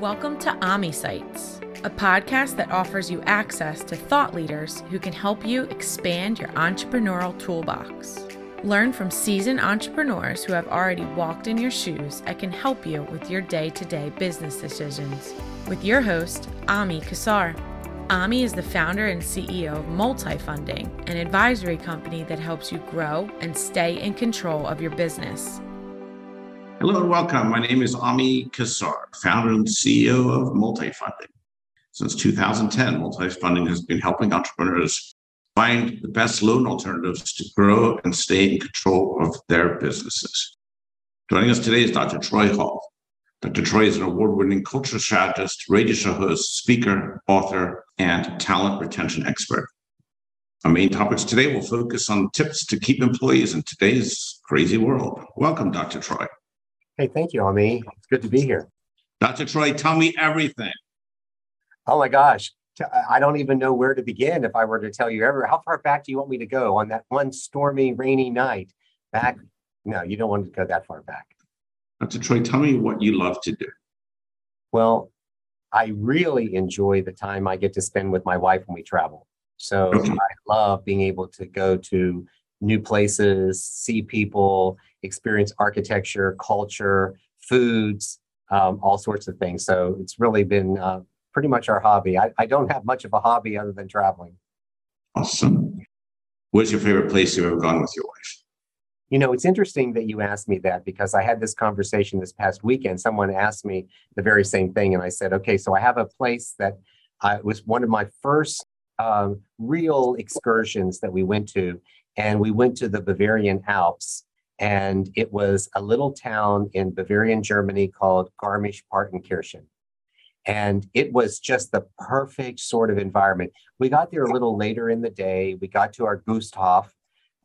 Welcome to Ami Sites, a podcast that offers you access to thought leaders who can help you expand your entrepreneurial toolbox. Learn from seasoned entrepreneurs who have already walked in your shoes and can help you with your day to day business decisions. With your host, Ami Kassar. Ami is the founder and CEO of Multifunding, an advisory company that helps you grow and stay in control of your business. Hello and welcome. My name is Ami Kassar, founder and CEO of Multifunding. Since 2010, Multifunding has been helping entrepreneurs find the best loan alternatives to grow and stay in control of their businesses. Joining us today is Dr. Troy Hall. Dr. Troy is an award winning culture strategist, radio show host, speaker, author, and talent retention expert. Our main topics today will focus on tips to keep employees in today's crazy world. Welcome, Dr. Troy. Hey, thank you, Ami. It's good to be here. Dr. Troy, tell me everything. Oh my gosh. I don't even know where to begin if I were to tell you ever. How far back do you want me to go on that one stormy, rainy night? Back? No, you don't want to go that far back. Dr. Troy, tell me what you love to do. Well, I really enjoy the time I get to spend with my wife when we travel. So okay. I love being able to go to new places, see people, experience architecture, culture, foods, um, all sorts of things. So it's really been uh, pretty much our hobby. I, I don't have much of a hobby other than traveling. Awesome. What's your favorite place you've ever gone with your wife? You know, it's interesting that you asked me that because I had this conversation this past weekend. Someone asked me the very same thing, and I said, okay, so I have a place that I, was one of my first um, real excursions that we went to, and we went to the Bavarian Alps and it was a little town in Bavarian Germany called Garmisch-Partenkirchen. And it was just the perfect sort of environment. We got there a little later in the day. We got to our Gasthof.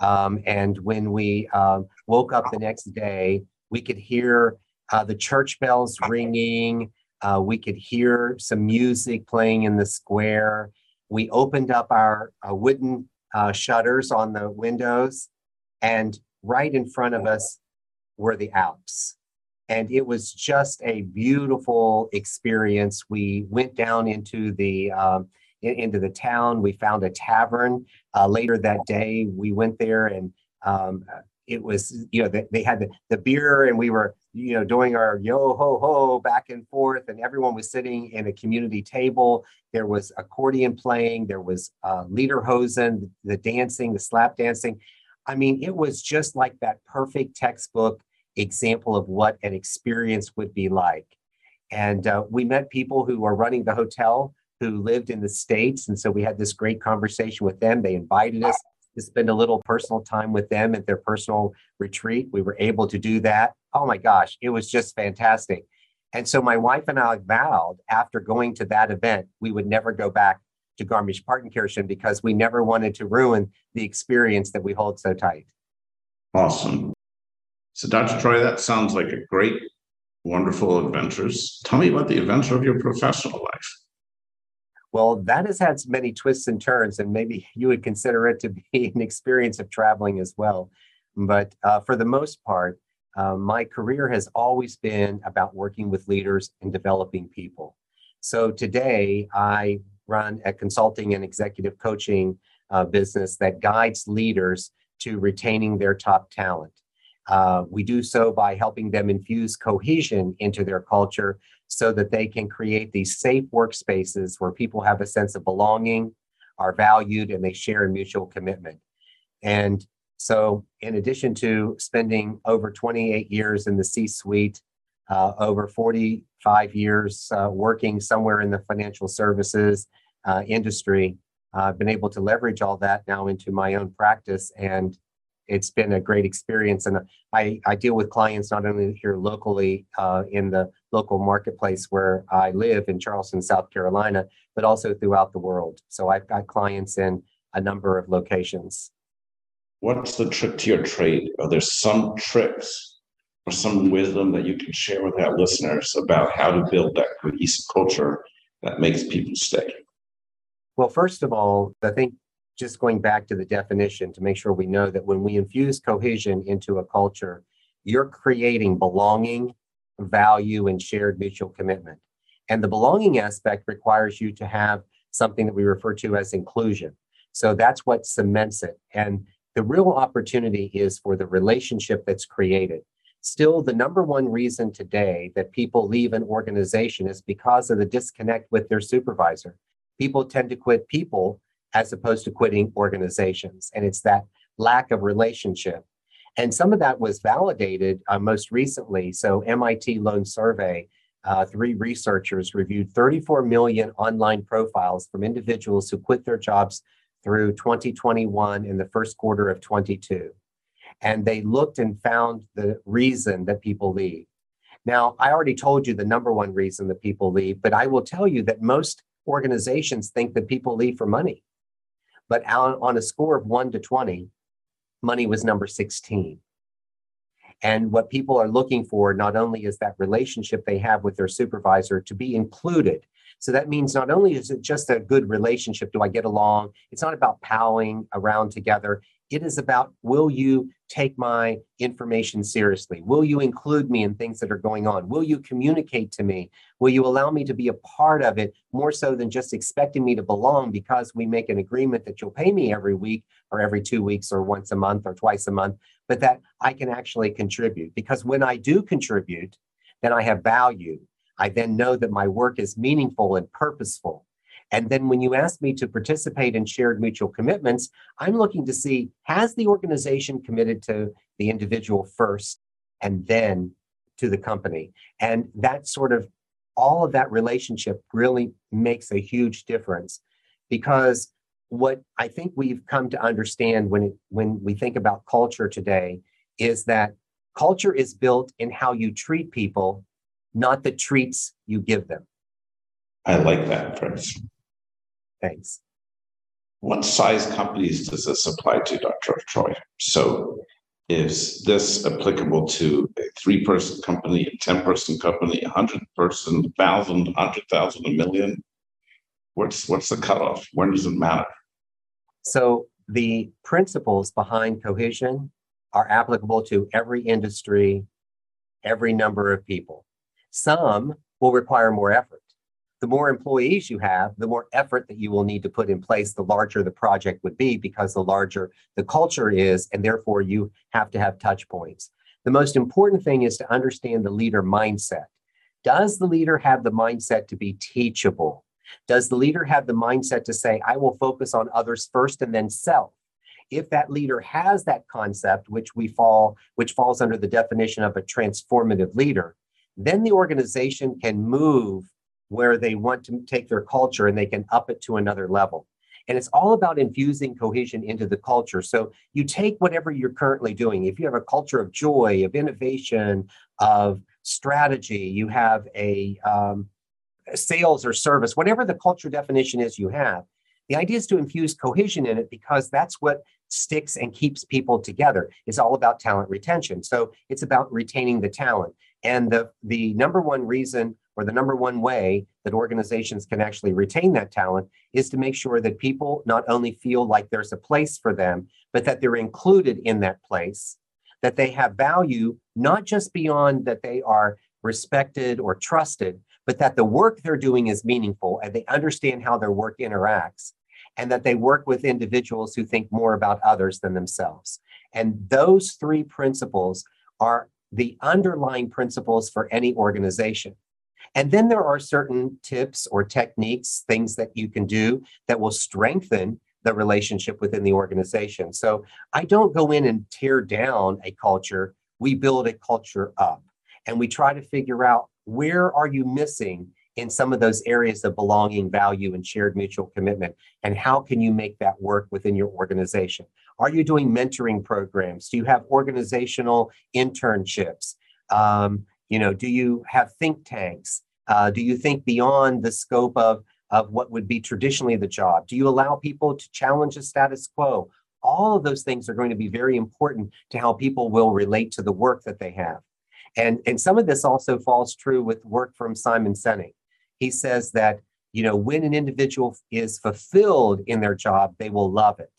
Um, and when we um, woke up the next day, we could hear uh, the church bells ringing. Uh, we could hear some music playing in the square. We opened up our uh, wooden uh, shutters on the windows, and right in front of us were the Alps. And it was just a beautiful experience. We went down into the um, into the town. We found a tavern. Uh, later that day, we went there and um, it was you know they, they had the, the beer and we were you know doing our yo ho ho back and forth and everyone was sitting in a community table there was accordion playing there was uh, lederhosen the dancing the slap dancing I mean, it was just like that perfect textbook example of what an experience would be like. And uh, we met people who were running the hotel who lived in the States. And so we had this great conversation with them. They invited us to spend a little personal time with them at their personal retreat. We were able to do that. Oh my gosh, it was just fantastic. And so my wife and I vowed after going to that event, we would never go back to Garmisch-Partenkirchen because we never wanted to ruin the experience that we hold so tight. Awesome. So, Dr. Troy, that sounds like a great, wonderful adventures. Tell me about the adventure of your professional life. Well, that has had many twists and turns, and maybe you would consider it to be an experience of traveling as well. But uh, for the most part, uh, my career has always been about working with leaders and developing people. So today, I run a consulting and executive coaching uh, business that guides leaders to retaining their top talent. Uh, we do so by helping them infuse cohesion into their culture so that they can create these safe workspaces where people have a sense of belonging, are valued, and they share a mutual commitment. And so, in addition to spending over 28 years in the C suite, uh, over 45 years uh, working somewhere in the financial services uh, industry. I've been able to leverage all that now into my own practice, and it's been a great experience. And I, I deal with clients not only here locally uh, in the local marketplace where I live in Charleston, South Carolina, but also throughout the world. So I've got clients in a number of locations. What's the trick to your trade? Are there some tricks or some wisdom that you can share with our listeners about how to build that cohesive culture that makes people stay? Well, first of all, I think just going back to the definition to make sure we know that when we infuse cohesion into a culture, you're creating belonging, value, and shared mutual commitment. And the belonging aspect requires you to have something that we refer to as inclusion. So that's what cements it. And the real opportunity is for the relationship that's created. Still, the number one reason today that people leave an organization is because of the disconnect with their supervisor. People tend to quit people as opposed to quitting organizations. And it's that lack of relationship. And some of that was validated uh, most recently. So, MIT Sloan Survey, uh, three researchers reviewed 34 million online profiles from individuals who quit their jobs through 2021 in the first quarter of 22. And they looked and found the reason that people leave. Now, I already told you the number one reason that people leave, but I will tell you that most organizations think that people leave for money. But on, on a score of one to 20, money was number 16. And what people are looking for not only is that relationship they have with their supervisor to be included. So that means not only is it just a good relationship, do I get along? It's not about palling around together. It is about will you take my information seriously? Will you include me in things that are going on? Will you communicate to me? Will you allow me to be a part of it more so than just expecting me to belong because we make an agreement that you'll pay me every week or every two weeks or once a month or twice a month, but that I can actually contribute? Because when I do contribute, then I have value. I then know that my work is meaningful and purposeful. And then when you ask me to participate in shared mutual commitments, I'm looking to see has the organization committed to the individual first and then to the company? And that sort of all of that relationship really makes a huge difference because what I think we've come to understand when it, when we think about culture today is that culture is built in how you treat people, not the treats you give them. I like that phrase. Thanks. What size companies does this apply to, Dr. Troy? So is this applicable to a three person company, a 10 person company, a 100 person, 1,000, 100,000, a million? What's, what's the cutoff? When does it matter? So the principles behind cohesion are applicable to every industry, every number of people. Some will require more effort the more employees you have, the more effort that you will need to put in place, the larger the project would be because the larger the culture is, and therefore you have to have touch points. The most important thing is to understand the leader mindset. Does the leader have the mindset to be teachable? Does the leader have the mindset to say, I will focus on others first and then self? If that leader has that concept, which we fall, which falls under the definition of a transformative leader, then the organization can move where they want to take their culture and they can up it to another level. And it's all about infusing cohesion into the culture. So you take whatever you're currently doing. If you have a culture of joy, of innovation, of strategy, you have a um, sales or service, whatever the culture definition is you have, the idea is to infuse cohesion in it because that's what sticks and keeps people together. It's all about talent retention. So it's about retaining the talent. And the, the number one reason or the number one way that organizations can actually retain that talent is to make sure that people not only feel like there's a place for them, but that they're included in that place, that they have value, not just beyond that they are respected or trusted, but that the work they're doing is meaningful and they understand how their work interacts and that they work with individuals who think more about others than themselves. And those three principles are the underlying principles for any organization. And then there are certain tips or techniques, things that you can do that will strengthen the relationship within the organization. So I don't go in and tear down a culture. We build a culture up and we try to figure out where are you missing in some of those areas of belonging, value, and shared mutual commitment? And how can you make that work within your organization? Are you doing mentoring programs? Do you have organizational internships? Um, you know, do you have think tanks? Uh, do you think beyond the scope of, of what would be traditionally the job? Do you allow people to challenge the status quo? All of those things are going to be very important to how people will relate to the work that they have. And, and some of this also falls true with work from Simon Sinek. He says that, you know, when an individual is fulfilled in their job, they will love it.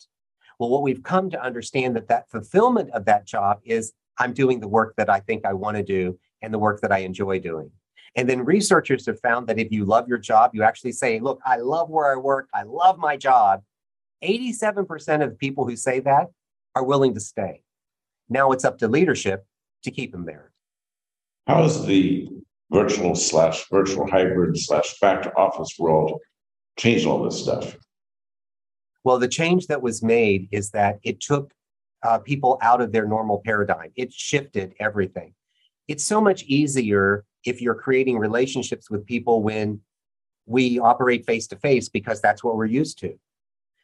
Well, what we've come to understand that that fulfillment of that job is I'm doing the work that I think I want to do and the work that I enjoy doing. And then researchers have found that if you love your job, you actually say, Look, I love where I work, I love my job. 87% of people who say that are willing to stay. Now it's up to leadership to keep them there. How is the virtual slash virtual hybrid slash back to office world changed all this stuff? Well, the change that was made is that it took uh, people out of their normal paradigm. It shifted everything. It's so much easier if you're creating relationships with people when we operate face to face because that's what we're used to.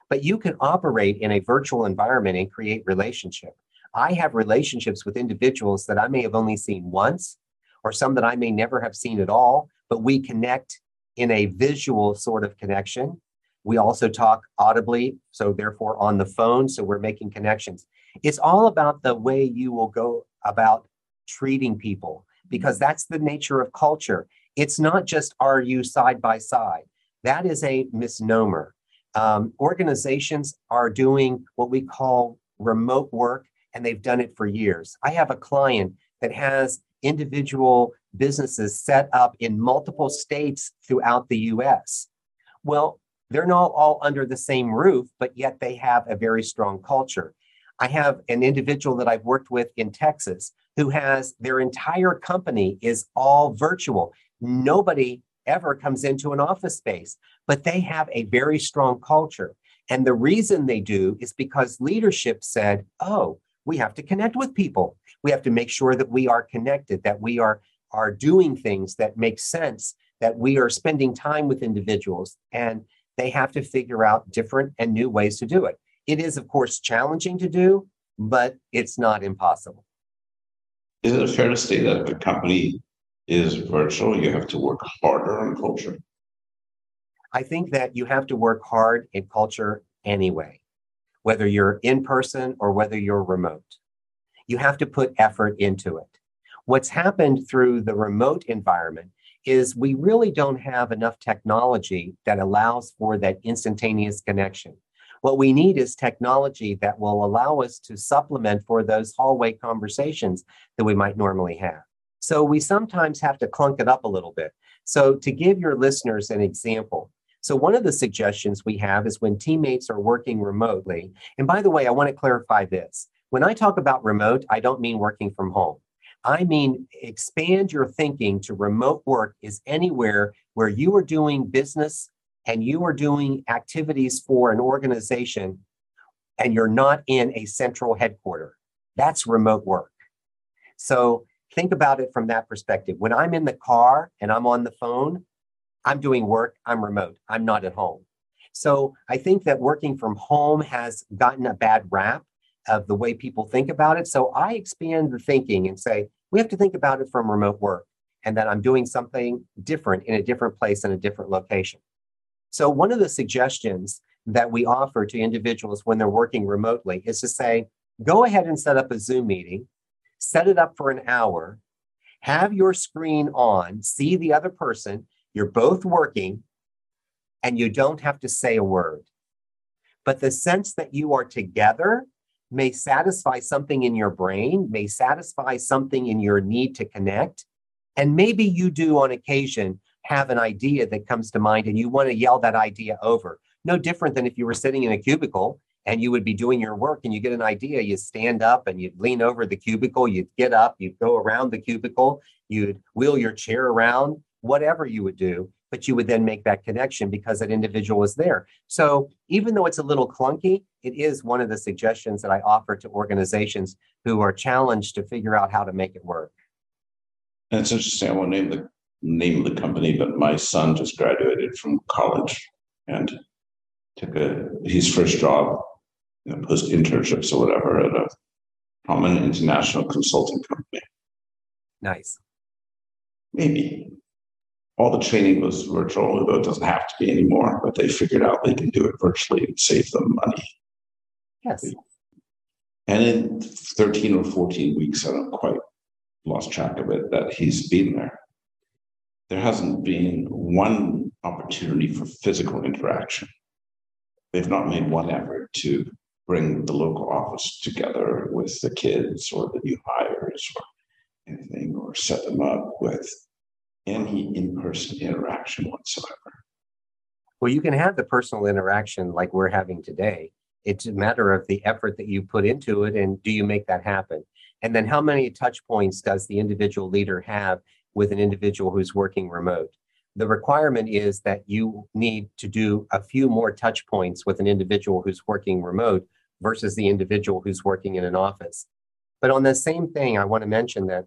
But you can operate in a virtual environment and create relationship. I have relationships with individuals that I may have only seen once or some that I may never have seen at all, but we connect in a visual sort of connection. We also talk audibly, so therefore on the phone, so we're making connections. It's all about the way you will go about treating people because that's the nature of culture. It's not just are you side by side. That is a misnomer. Um, organizations are doing what we call remote work, and they've done it for years. I have a client that has individual businesses set up in multiple states throughout the US. Well, they're not all under the same roof, but yet they have a very strong culture. I have an individual that I've worked with in Texas who has their entire company is all virtual. Nobody ever comes into an office space, but they have a very strong culture. And the reason they do is because leadership said, oh, we have to connect with people. We have to make sure that we are connected, that we are, are doing things that make sense, that we are spending time with individuals, and they have to figure out different and new ways to do it. It is, of course, challenging to do, but it's not impossible. Is it fair to say that if a company is virtual, you have to work harder on culture? I think that you have to work hard in culture anyway whether you're in person or whether you're remote. You have to put effort into it. What's happened through the remote environment is we really don't have enough technology that allows for that instantaneous connection. What we need is technology that will allow us to supplement for those hallway conversations that we might normally have. So we sometimes have to clunk it up a little bit. So, to give your listeners an example, so, one of the suggestions we have is when teammates are working remotely. And by the way, I want to clarify this. When I talk about remote, I don't mean working from home. I mean, expand your thinking to remote work is anywhere where you are doing business and you are doing activities for an organization and you're not in a central headquarter. That's remote work. So think about it from that perspective. When I'm in the car and I'm on the phone, I'm doing work, I'm remote, I'm not at home. So I think that working from home has gotten a bad rap of the way people think about it. So I expand the thinking and say, we have to think about it from remote work and that I'm doing something different in a different place in a different location. So one of the suggestions that we offer to individuals when they're working remotely is to say, go ahead and set up a Zoom meeting, set it up for an hour, have your screen on, see the other person, you're both working and you don't have to say a word. But the sense that you are together may satisfy something in your brain, may satisfy something in your need to connect. And maybe you do on occasion have an idea that comes to mind and you want to yell that idea over. No different than if you were sitting in a cubicle and you would be doing your work and you get an idea, you stand up and you'd lean over the cubicle, you'd get up, you'd go around the cubicle, you'd wheel your chair around, whatever you would do, but you would then make that connection because that individual was there. So even though it's a little clunky, it is one of the suggestions that I offer to organizations who are challenged to figure out how to make it work. That's interesting. I won't name the name of the company, but my son just graduated from college and took a his first job, you know, post internships or whatever at a prominent international consulting company. Nice. Maybe all the training was virtual, although it doesn't have to be anymore, but they figured out they can do it virtually and save them money. Yes. And in 13 or 14 weeks, I don't quite lost track of it, that he's been there. There hasn't been one opportunity for physical interaction. They've not made one effort to bring the local office together with the kids or the new hires or anything, or set them up with any in person interaction whatsoever. Well, you can have the personal interaction like we're having today. It's a matter of the effort that you put into it and do you make that happen? And then how many touch points does the individual leader have with an individual who's working remote? The requirement is that you need to do a few more touch points with an individual who's working remote versus the individual who's working in an office. But on the same thing, I want to mention that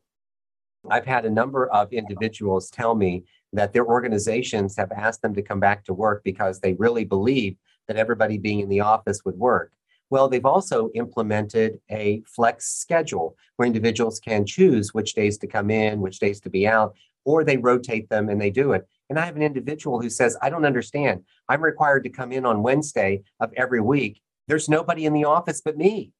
I've had a number of individuals tell me that their organizations have asked them to come back to work because they really believe that everybody being in the office would work. Well, they've also implemented a flex schedule where individuals can choose which days to come in, which days to be out, or they rotate them and they do it. And I have an individual who says, I don't understand. I'm required to come in on Wednesday of every week. There's nobody in the office but me.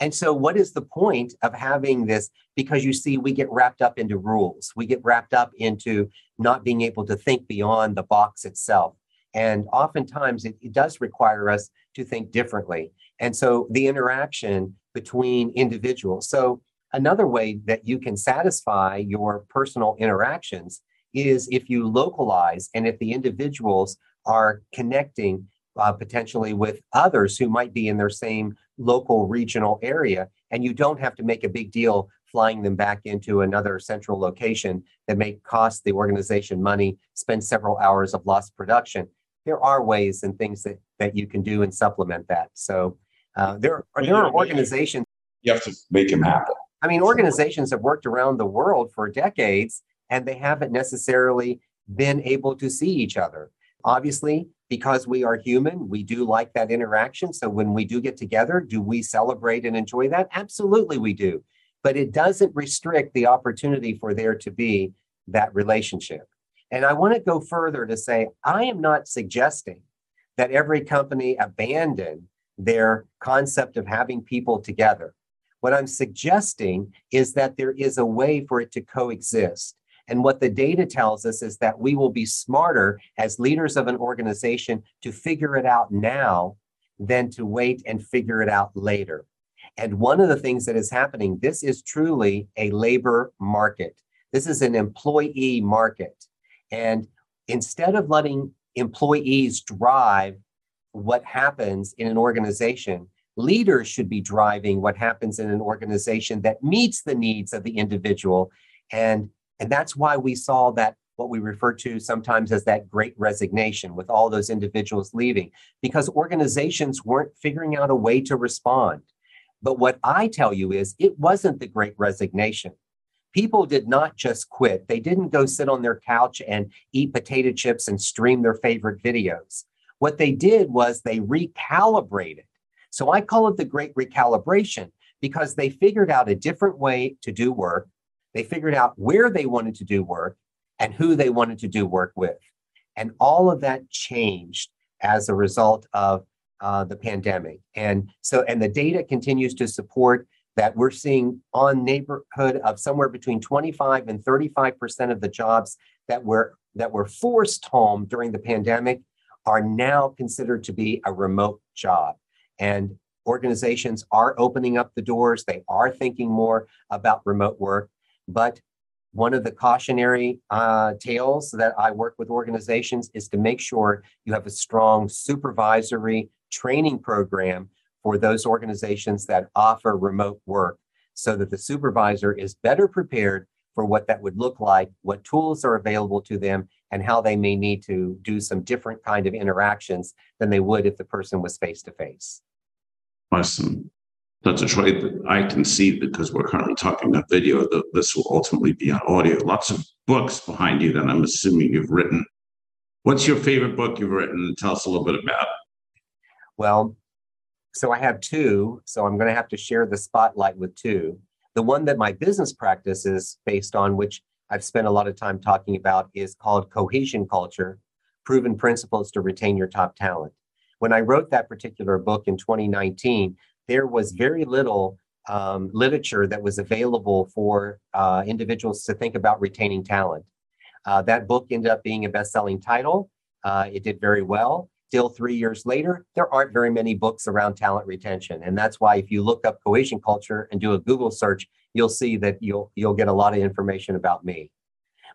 And so, what is the point of having this? Because you see, we get wrapped up into rules, we get wrapped up into not being able to think beyond the box itself. And oftentimes, it, it does require us to think differently. And so, the interaction between individuals. So, another way that you can satisfy your personal interactions is if you localize and if the individuals are connecting uh, potentially with others who might be in their same local regional area and you don't have to make a big deal flying them back into another central location that may cost the organization money spend several hours of lost production there are ways and things that that you can do and supplement that so uh, there are there are organizations you have to make them happen i mean organizations have worked around the world for decades and they haven't necessarily been able to see each other obviously because we are human, we do like that interaction. So when we do get together, do we celebrate and enjoy that? Absolutely, we do. But it doesn't restrict the opportunity for there to be that relationship. And I want to go further to say, I am not suggesting that every company abandon their concept of having people together. What I'm suggesting is that there is a way for it to coexist. And what the data tells us is that we will be smarter as leaders of an organization to figure it out now than to wait and figure it out later. And one of the things that is happening, this is truly a labor market. This is an employee market. And instead of letting employees drive what happens in an organization, leaders should be driving what happens in an organization that meets the needs of the individual and and that's why we saw that what we refer to sometimes as that great resignation with all those individuals leaving because organizations weren't figuring out a way to respond. But what I tell you is it wasn't the great resignation. People did not just quit. They didn't go sit on their couch and eat potato chips and stream their favorite videos. What they did was they recalibrated. So I call it the great recalibration because they figured out a different way to do work they figured out where they wanted to do work and who they wanted to do work with. And all of that changed as a result of uh, the pandemic. And so, and the data continues to support that we're seeing on neighborhood of somewhere between 25 and 35% of the jobs that were that were forced home during the pandemic are now considered to be a remote job. And organizations are opening up the doors. They are thinking more about remote work. But one of the cautionary uh, tales that I work with organizations is to make sure you have a strong supervisory training program for those organizations that offer remote work so that the supervisor is better prepared for what that would look like, what tools are available to them, and how they may need to do some different kind of interactions than they would if the person was face to face. Awesome that's a trade that I can see because we're currently talking about video. That this will ultimately be on audio. Lots of books behind you that I'm assuming you've written. What's your favorite book you've written? Tell us a little bit about it. Well, so I have two, so I'm going to have to share the spotlight with two. The one that my business practice is based on, which I've spent a lot of time talking about, is called Cohesion Culture Proven Principles to Retain Your Top Talent. When I wrote that particular book in 2019, there was very little um, literature that was available for uh, individuals to think about retaining talent. Uh, that book ended up being a best-selling title. Uh, it did very well. Still, three years later, there aren't very many books around talent retention, and that's why if you look up cohesion culture and do a Google search, you'll see that you'll you'll get a lot of information about me.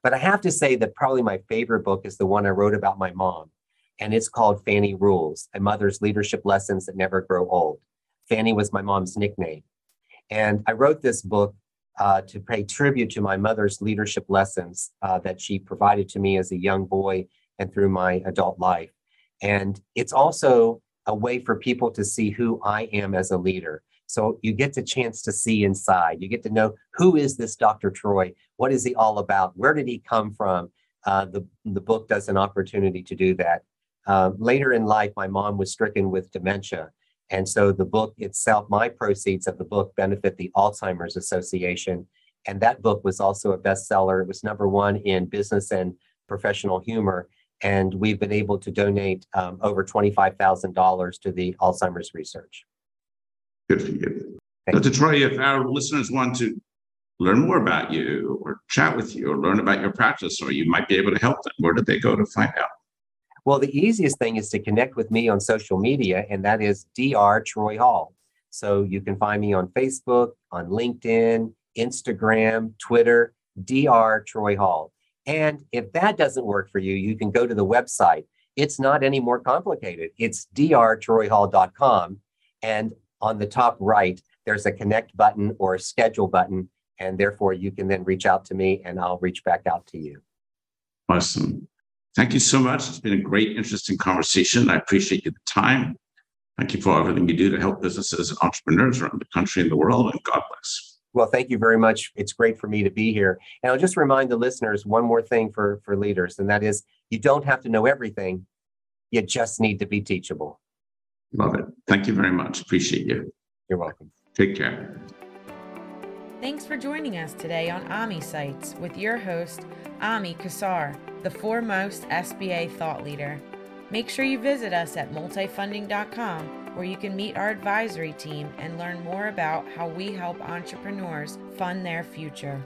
But I have to say that probably my favorite book is the one I wrote about my mom, and it's called Fanny Rules A Mother's Leadership Lessons That Never Grow Old. Fanny was my mom's nickname. And I wrote this book uh, to pay tribute to my mother's leadership lessons uh, that she provided to me as a young boy and through my adult life. And it's also a way for people to see who I am as a leader. So you get the chance to see inside. You get to know who is this Dr. Troy? What is he all about? Where did he come from? Uh, the, the book does an opportunity to do that. Uh, later in life, my mom was stricken with dementia. And so the book itself, my proceeds of the book benefit the Alzheimer's Association. And that book was also a bestseller. It was number one in business and professional humor. And we've been able to donate um, over $25,000 to the Alzheimer's research. Good for you. Thank Dr. Troy, if our listeners want to learn more about you or chat with you or learn about your practice, or you might be able to help them, where do they go to find out? Well, the easiest thing is to connect with me on social media, and that is Dr. Troy Hall. So you can find me on Facebook, on LinkedIn, Instagram, Twitter, Dr. Troy Hall. And if that doesn't work for you, you can go to the website. It's not any more complicated. It's drtroyhall.com. And on the top right, there's a connect button or a schedule button. And therefore, you can then reach out to me and I'll reach back out to you. Awesome. Thank you so much. It's been a great, interesting conversation. I appreciate you the time. Thank you for everything you do to help businesses and entrepreneurs around the country and the world. And God bless. Well, thank you very much. It's great for me to be here. And I'll just remind the listeners one more thing for, for leaders, and that is you don't have to know everything. You just need to be teachable. Love it. Thank you very much. Appreciate you. You're welcome. Take care. Thanks for joining us today on AMI Sites with your host, Ami Kassar, the foremost SBA thought leader. Make sure you visit us at multifunding.com where you can meet our advisory team and learn more about how we help entrepreneurs fund their future.